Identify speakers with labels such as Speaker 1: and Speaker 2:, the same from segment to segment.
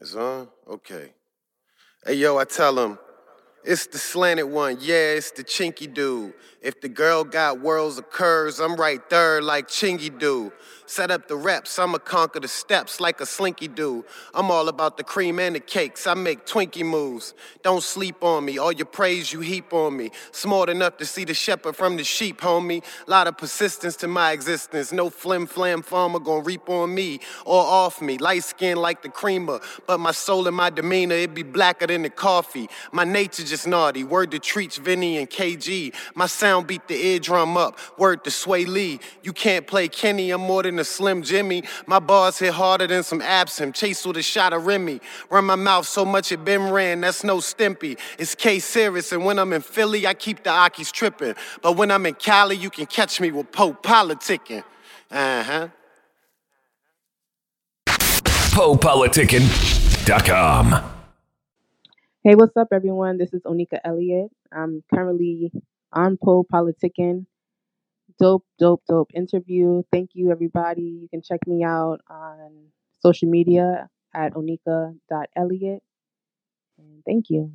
Speaker 1: It's on? Okay. Hey, yo, I tell him, it's the slanted one. Yeah, it's the chinky dude. If the girl got worlds of curves, I'm right there like Chingy do. Set up the reps, I'ma conquer the steps like a slinky do. I'm all about the cream and the cakes, I make Twinkie moves. Don't sleep on me, all your praise you heap on me. Smart enough to see the shepherd from the sheep, homie. Lot of persistence to my existence. No flim flam farmer gonna reap on me or off me. Light skin like the creamer, but my soul and my demeanor, it be blacker than the coffee. My nature just naughty. Word to Treach, Vinny, and KG. My sound beat the eardrum up. Word to Swae Lee. You can't play Kenny, I'm more than a Slim Jimmy. My bars hit harder than some absinthe. Chase with a shot of Remy. Run my mouth so much it been ran, that's no stimpy. It's K serious, and when I'm in Philly, I keep the Akis tripping. But when I'm in Cali, you can catch me with Pope politicking. Uh huh.
Speaker 2: PoePoliticking.com.
Speaker 3: Hey, what's up, everyone? This is Oneika Elliott. I'm currently on Poe Politicking. Dope, dope, dope interview. Thank you, everybody. You can check me out on social media at oneika.elliott. And thank you.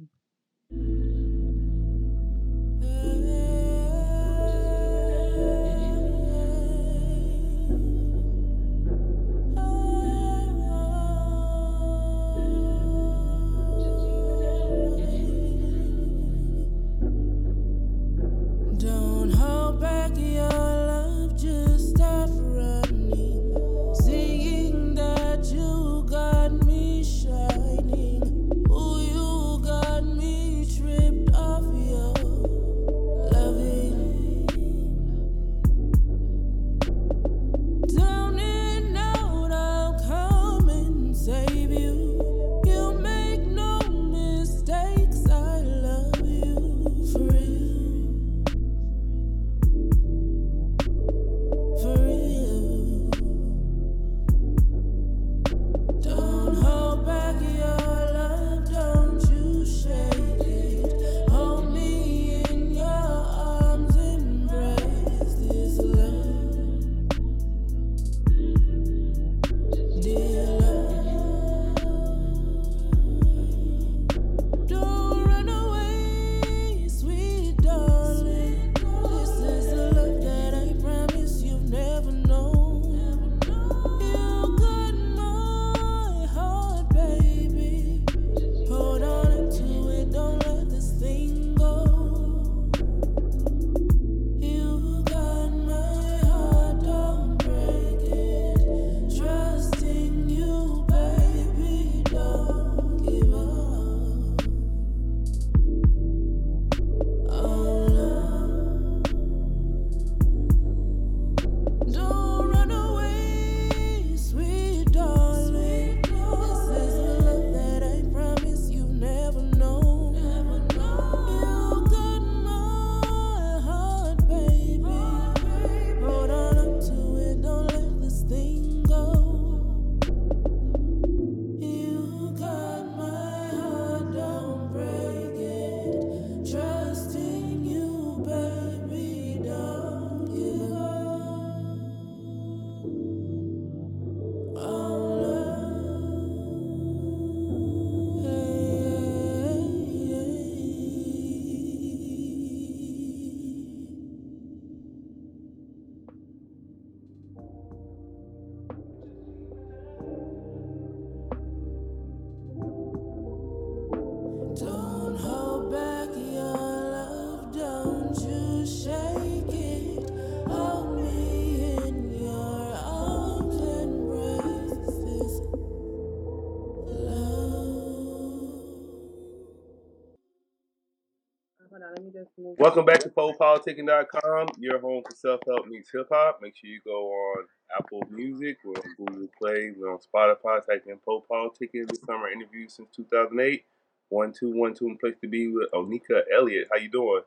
Speaker 4: Welcome back to PoePoliticking.com, your home for self help meets hip hop. Make sure you go on Apple Music, we're on Google Play, we're on Spotify. Type in Poe Politicking. This summer interview since 2008. One two one two, and place to be with Oneika Elliott. How you doing?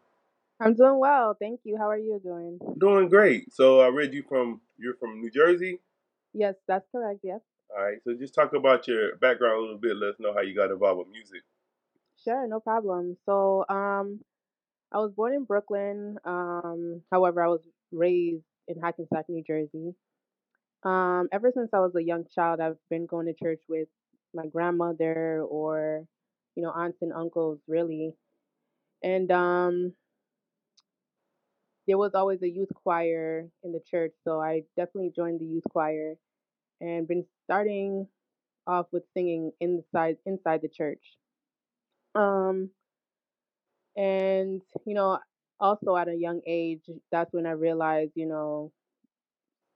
Speaker 3: I'm doing well. Thank you. How are you doing?
Speaker 4: Doing great. So I read you from you're from New Jersey.
Speaker 3: Yes, that's correct. Yes.
Speaker 4: All right. So just talk about your background a little bit. Let us know how you got involved with music.
Speaker 3: Sure, no problem. So, um, I was born in Brooklyn. Um, however, I was raised in Hackensack, New Jersey. Um, ever since I was a young child, I've been going to church with
Speaker 5: my grandmother or you know aunts and uncles really. And um, there was always a youth choir in the church, so I definitely joined the youth choir and been starting off with singing inside inside the church. Um, and you know, also at a young age, that's when I realized, you know,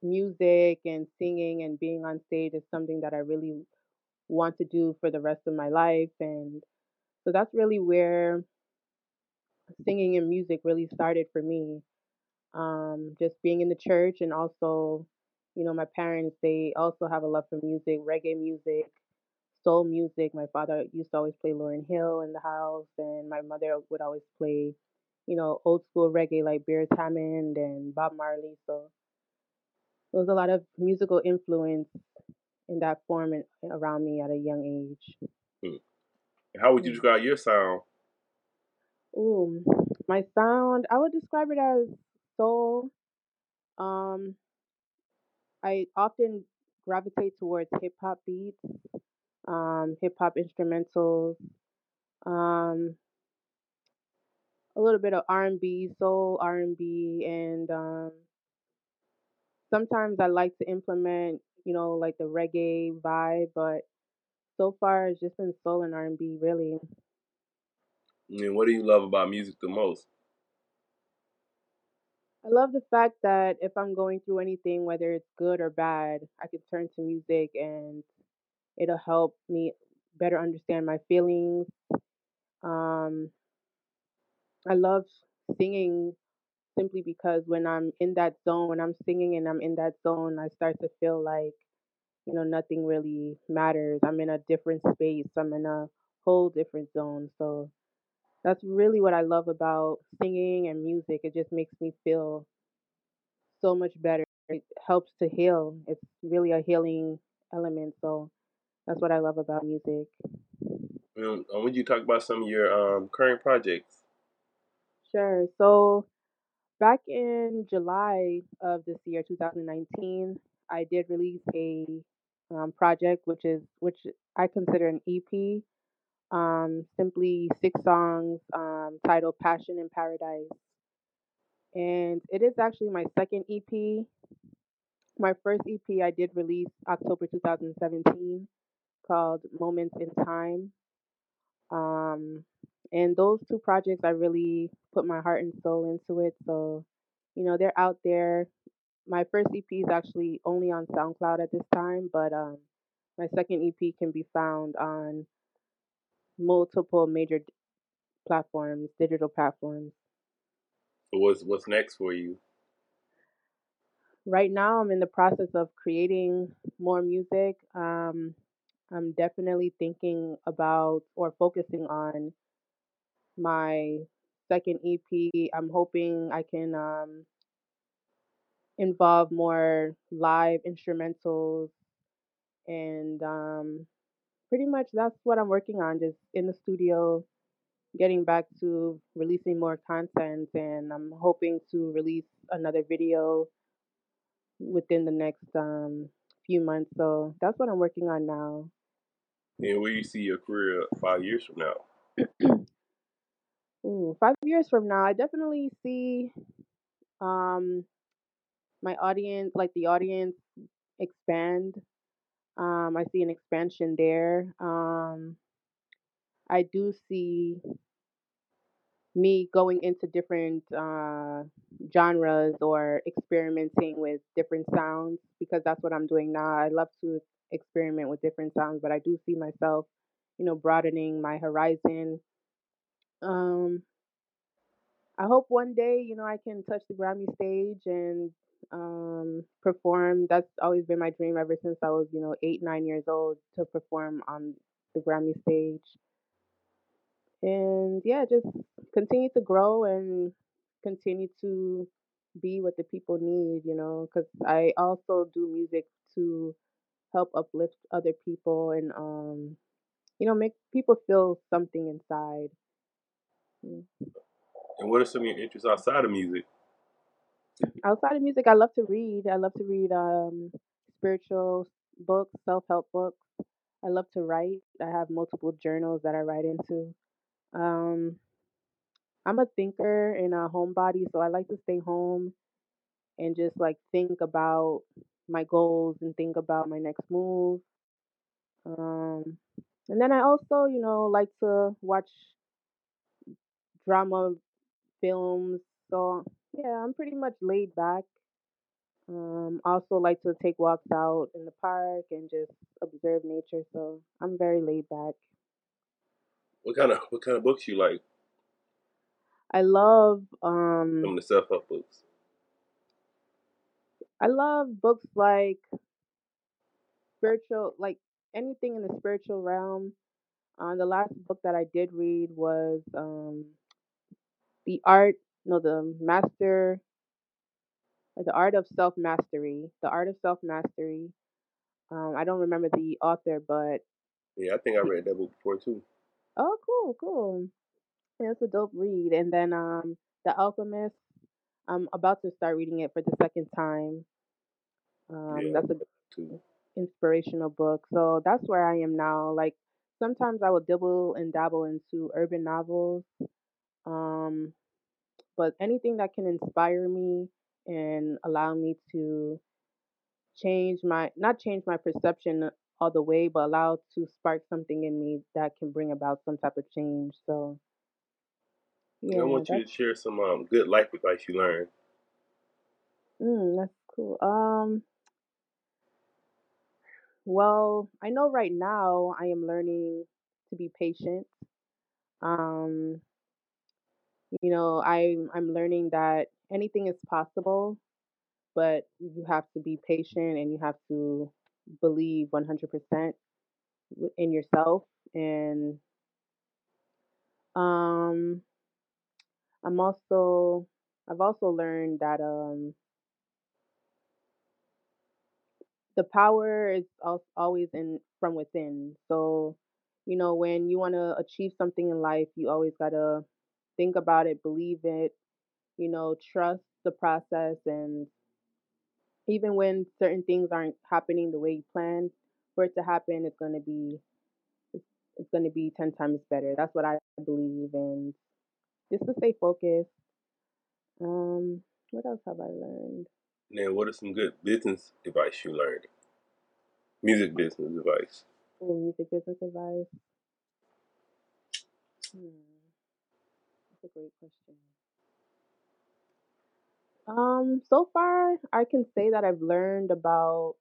Speaker 5: music and singing and being on stage is something that I really want to do for the rest of my life. And so that's really where singing and music really started for me. Um, just being in the church and also, you know, my parents, they also have a love for music, reggae music, soul music. My father used to always play Lauryn Hill in the house, and my mother would always play, you know, old school reggae like Beres Hammond and Bob Marley. So there was a lot of musical influence in that form and around me at a young age.
Speaker 4: Hmm. How would you
Speaker 5: Mm.
Speaker 4: describe your sound?
Speaker 5: Ooh, my sound, I would describe it as soul. Um, I often gravitate towards hip hop beats, um, hip hop instrumentals, um, a little bit of R and B, soul R and B, and um, sometimes I like to implement, you know, like the reggae vibe. But so far, it's just been soul and R and B, really.
Speaker 4: And what do you love about music the most?
Speaker 5: I love the fact that if I'm going through anything, whether it's good or bad, I can turn to music and it'll help me better understand my feelings. Um, I love singing simply because when I'm in that zone, when I'm singing and I'm in that zone, I start to feel like, you know, nothing really matters. I'm in a different space, I'm in a whole different zone. So that's really what I love about singing and music. It just makes me feel so much better. It helps to heal. It's really a healing element. So that's what I love about music.
Speaker 4: Um, would you talk about some of your um, current projects?
Speaker 5: Sure. So back in July of this year, 2019, I did release a um, project which is which I consider an EP. Um, simply six songs um, titled "Passion in Paradise," and it is actually my second EP. My first EP I did release October 2017 called Moments in Time. Um, and those two projects, I really put my heart and soul into it. So, you know, they're out there. My first EP is actually only on SoundCloud at this time, but um, my second EP can be found on multiple major platforms, digital platforms.
Speaker 4: So what's what's next for you?
Speaker 5: Right now, I'm in the process of creating more music. Um, I'm definitely thinking about or focusing on my second EP. I'm hoping I can um, involve more live instrumentals and um, pretty much that's what I'm working on. Just in the studio, getting back to releasing more content, and I'm hoping to release another video within the next um, few months. So that's what I'm working on now.
Speaker 4: And where you see your career five years from now?
Speaker 5: Ooh, five years from now, I definitely see um, my audience, like the audience, expand. Um, I see an expansion there. Um, I do see me going into different uh, genres or experimenting with different sounds because that's what I'm doing now. I love to experiment with different sounds, but I do see myself, you know, broadening my horizon. Um, I hope one day, you know, I can touch the Grammy stage and um, perform. That's always been my dream ever since I was, you know, eight, nine years old to perform on the Grammy stage. And yeah, just continue to grow and continue to be what the people need, you know, because I also do music to help uplift other people and, um, you know, make people feel something inside. Mm.
Speaker 4: And what are some of your interests outside of music?
Speaker 5: Outside of music, I love to read. I love to read um, spiritual books, self help books. I love to write. I have multiple journals that I write into. Um, I'm a thinker and a homebody, so I like to stay home and just like think about my goals and think about my next move. Um, and then I also, you know, like to watch drama films. So yeah, I'm pretty much laid back. Um, I also like to take walks out in the park and just observe nature. So I'm very laid back.
Speaker 4: What kind of what kind of books you like?
Speaker 5: I love
Speaker 4: Some
Speaker 5: um
Speaker 4: of the self help books.
Speaker 5: I love books like spiritual like anything in the spiritual realm. Uh, the last book that I did read was um the art no the master the art of self mastery. The art of self mastery. Um, I don't remember the author, but
Speaker 4: Yeah, I think I read that book before too.
Speaker 5: oh cool, cool. Yeah, it's a dope read. And then um The Alchemist. I'm about to start reading it for the second time. Um,
Speaker 4: Yeah,
Speaker 5: that's a inspirational book. So that's where I am now. Like sometimes I will dibble and dabble into urban novels. Um, but anything that can inspire me and allow me to change my not change my perception all the way, but allow to spark something in me that can bring about some type of change. So
Speaker 4: And I want you to share some um, good life advice you learned.
Speaker 5: mm, that's cool. Um, well, I know right now I am learning to be patient. Um, you know, I I'm learning that anything is possible, but you have to be patient and you have to believe 100% in yourself and um I'm also I've also learned that um the power is al- always in from within. So, you know, when you want to achieve something in life, you always got to think about it, believe it, you know, trust the process and even when certain things aren't happening the way you planned for it to happen, it's going to be it's, it's going to be 10 times better. That's what I believe and just to stay focused. Um what else have I learned?
Speaker 4: Then what are some good business advice you learned? Music business advice.
Speaker 5: Oh, music business advice. Hmm, that's a great question. Um, so far, I can say that I've learned about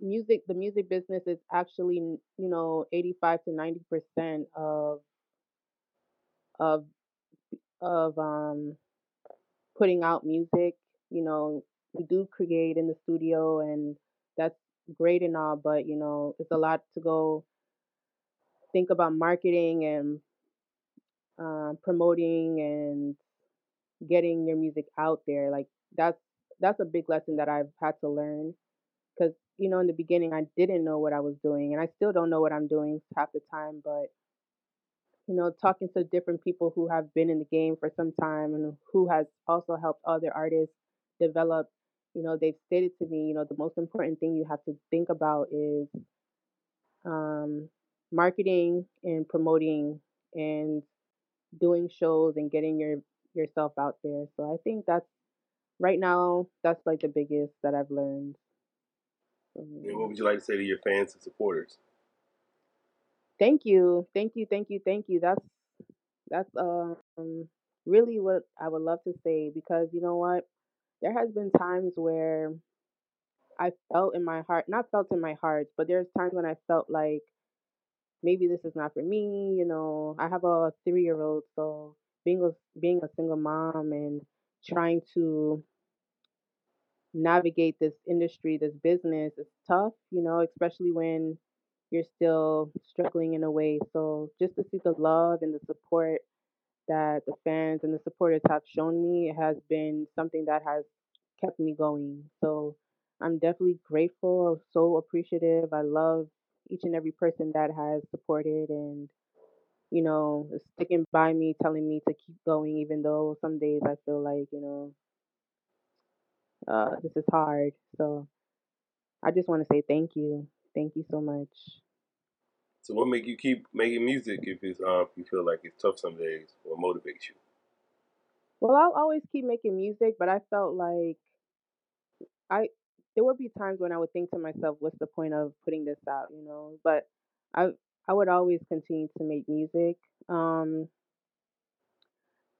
Speaker 5: music. The music business is actually, you know, 85 to 90% of of of um putting out music. You know, we do create in the studio and that's great and all, but you know, it's a lot to go think about marketing and um, promoting and getting your music out there. Like that's that's a big lesson that I've had to learn because you know in the beginning I didn't know what I was doing and I still don't know what I'm doing half the time but you know talking to different people who have been in the game for some time and who has also helped other artists develop you know they've stated to me you know the most important thing you have to think about is um, marketing and promoting and doing shows and getting your yourself out there so I think that's right now that's like the biggest that I've learned
Speaker 4: And what would you like to say to your fans and supporters?
Speaker 5: Thank you, thank you, thank you, thank you. That's that's um really what I would love to say because you know what? There has been times where I felt in my heart, not felt in my heart, but there's times when I felt like maybe this is not for me. You know, I have a three year old, so being a being a single mom and trying to navigate this industry, this business is tough. You know, especially when you're still struggling in a way. So just to see the love and the support that the fans and the supporters have shown me has been something that has kept me going. So I'm definitely grateful, so appreciative. I love each and every person that has supported and you know sticking by me, telling me to keep going, even though some days I feel like you know uh, this is hard. So I just want to say thank you. Thank you so much.
Speaker 4: So what make you keep making music if it's um you feel like it's tough some days? What motivates you?
Speaker 5: Well, I'll always keep making music, but I felt like I there would be times when I would think to myself, what's the point of putting this out, you know? But I I would always continue to make music. Um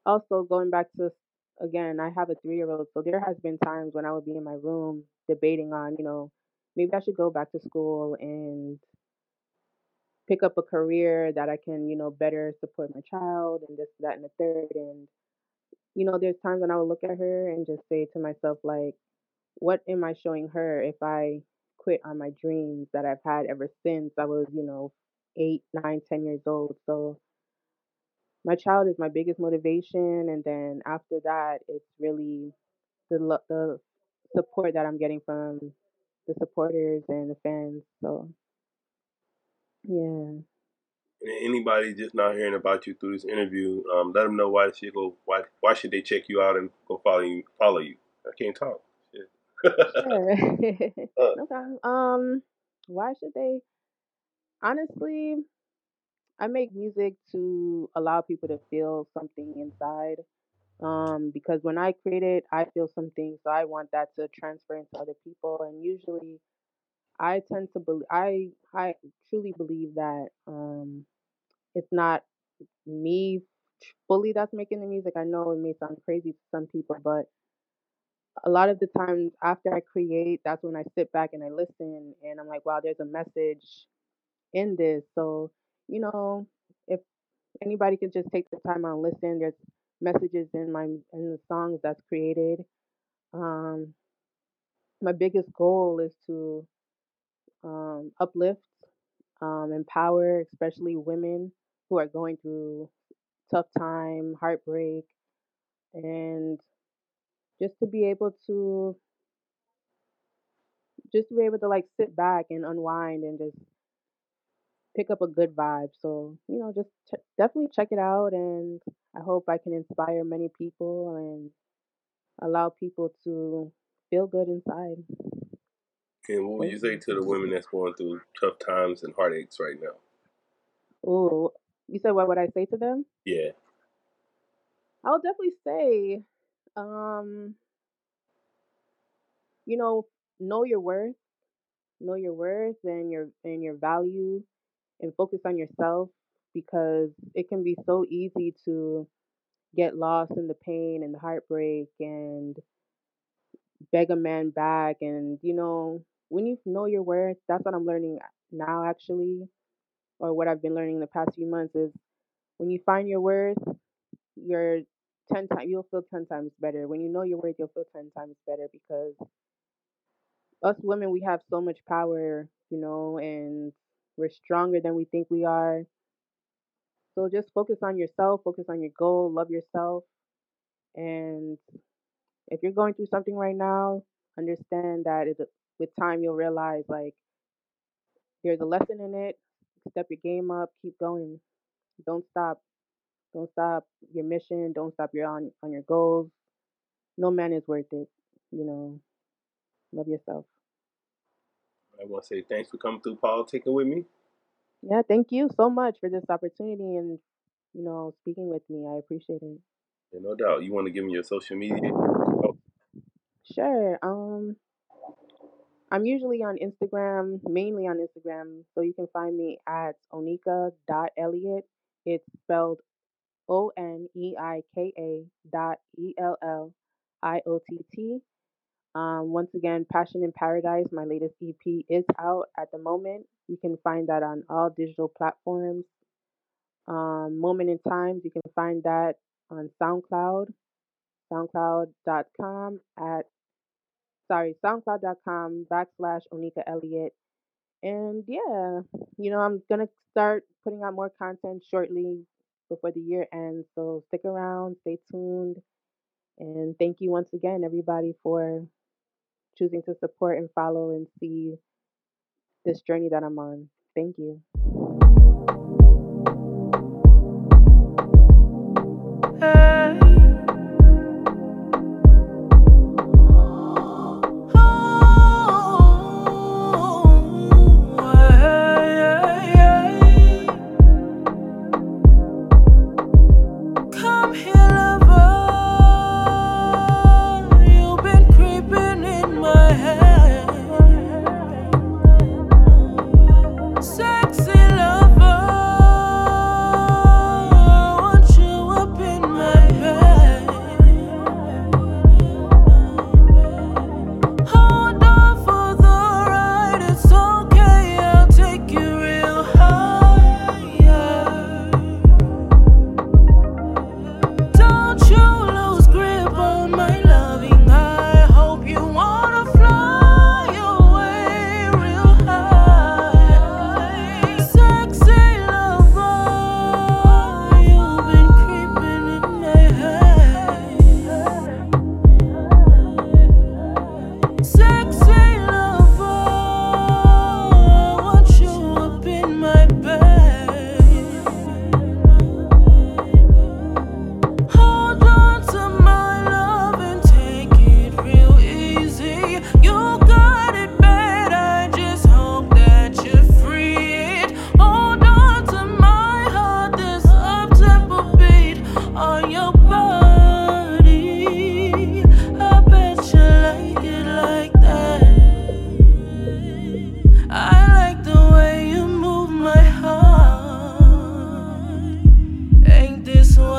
Speaker 5: also going back to again, I have a 3-year-old, so there has been times when I would be in my room debating on, you know, maybe I should go back to school and pick up a career that I can, you know, better support my child and this, that, and the third. And, you know, there's times when I would look at her and just say to myself, like, what am I showing her if I quit on my dreams that I've had ever since I was, you know, eight, nine, ten years old? So my child is my biggest motivation. And then after that, it's really the, the support that I'm getting from the supporters and the fans. So, yeah.
Speaker 4: And anybody just not hearing about you through this interview, um, let them know why should go. Why why should they check you out and go follow you? Follow you. I can't talk. Shit.
Speaker 5: Sure.
Speaker 4: Uh.
Speaker 5: no problem. Um, why should they? Honestly, I make music to allow people to feel something inside. Um, because when I create it, I feel something, so I want that to transfer into other people. And usually, I tend to believe I I truly believe that um, it's not me fully that's making the music. I know it may sound crazy to some people, but a lot of the times after I create, that's when I sit back and I listen and I'm like, wow, there's a message in this. So, you know, if anybody could just take the time and listen, there's messages in my in the songs that's created. Um, my biggest goal is to um, uplift, um, empower, especially women who are going through tough time, heartbreak, and just to be able to just to be able to like sit back and unwind and just pick up a good vibe. So, you know, just ch- definitely check it out. And I hope I can inspire many people and allow people to feel good inside.
Speaker 4: And what would you say to the women that's going through tough times and heartaches right now?
Speaker 5: Oh, you said what would I say to them?
Speaker 4: Yeah.
Speaker 5: I'll definitely say, um, you know, know your worth, know your worth and your and your value, and focus on yourself because it can be so easy to get lost in the pain and the heartbreak and beg a man back. And you know when you know your worth that's what i'm learning now actually or what i've been learning the past few months is when you find your worth you're 10 times you'll feel 10 times better. When you know your worth you'll feel 10 times better because us women we have so much power you know and we're stronger than we think we are. So just focus on yourself focus on your goal love yourself. And if you're going through something right now understand that it, with time you'll realize like there's a lesson in it. Step your game up keep going. Don't stop. Don't stop your mission. Don't stop your on on your goals. No man is worth it you know. Love yourself
Speaker 4: I want to say thanks for coming through politicking with me.
Speaker 5: yeah thank you so much for this opportunity and you know speaking with me i appreciate it
Speaker 4: Yeah, no doubt. You want to give me your social media?
Speaker 5: sure um i'm usually on instagram mainly on instagram so you can find me at oneika.elliott it's spelled O N E I K A dot E L L I O T T. Um, once again, Passion in Paradise, my latest EP, is out at the moment. You can find that on all digital platforms. Um, Moment in Times, you can find that on SoundCloud, soundcloud.com at, sorry, soundcloud.com backslash Oneika Elliott. And yeah, you know, I'm going to start putting out more content shortly before the year ends. So stick around, stay tuned. And thank you once again, everybody, for choosing to support and follow and see this journey that I'm on. Thank you.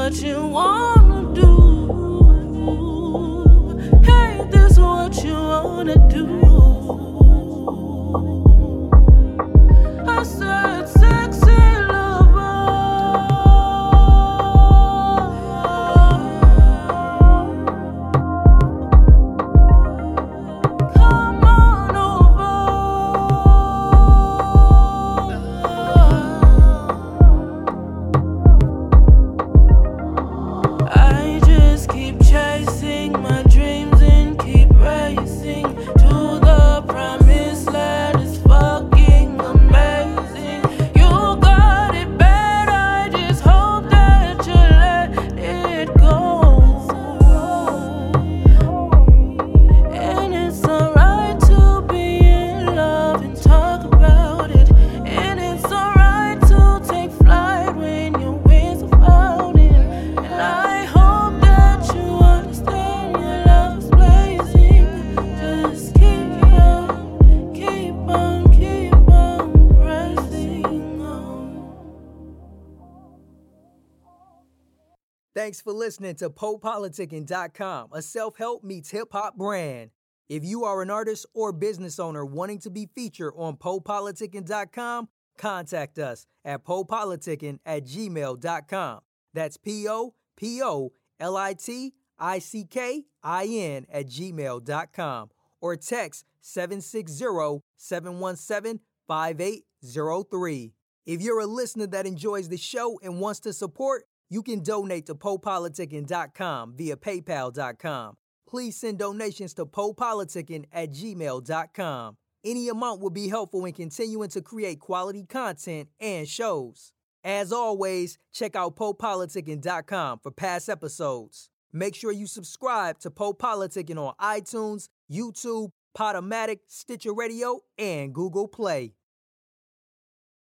Speaker 5: what you wanna do. Hey, this what you wanna do.
Speaker 6: Thanks for listening to PoePoliticking.com, a self help meets hip hop brand. If you are an artist or business owner wanting to be featured on PoePoliticking.com, contact us at PoePoliticking at gmail.com. That's P O P O L I T I C K I N at gmail.com or text 760 717 5803. If you're a listener that enjoys the show and wants to support, you can donate to PoePoliticking.com via PayPal.com. Please send donations to PoePoliticking at gmail.com. Any amount will be helpful in continuing to create quality content and shows. As always, check out PoePoliticking.com for past episodes. Make sure you subscribe to PoePoliticking on iTunes, YouTube, Podomatic, Stitcher Radio, and Google Play.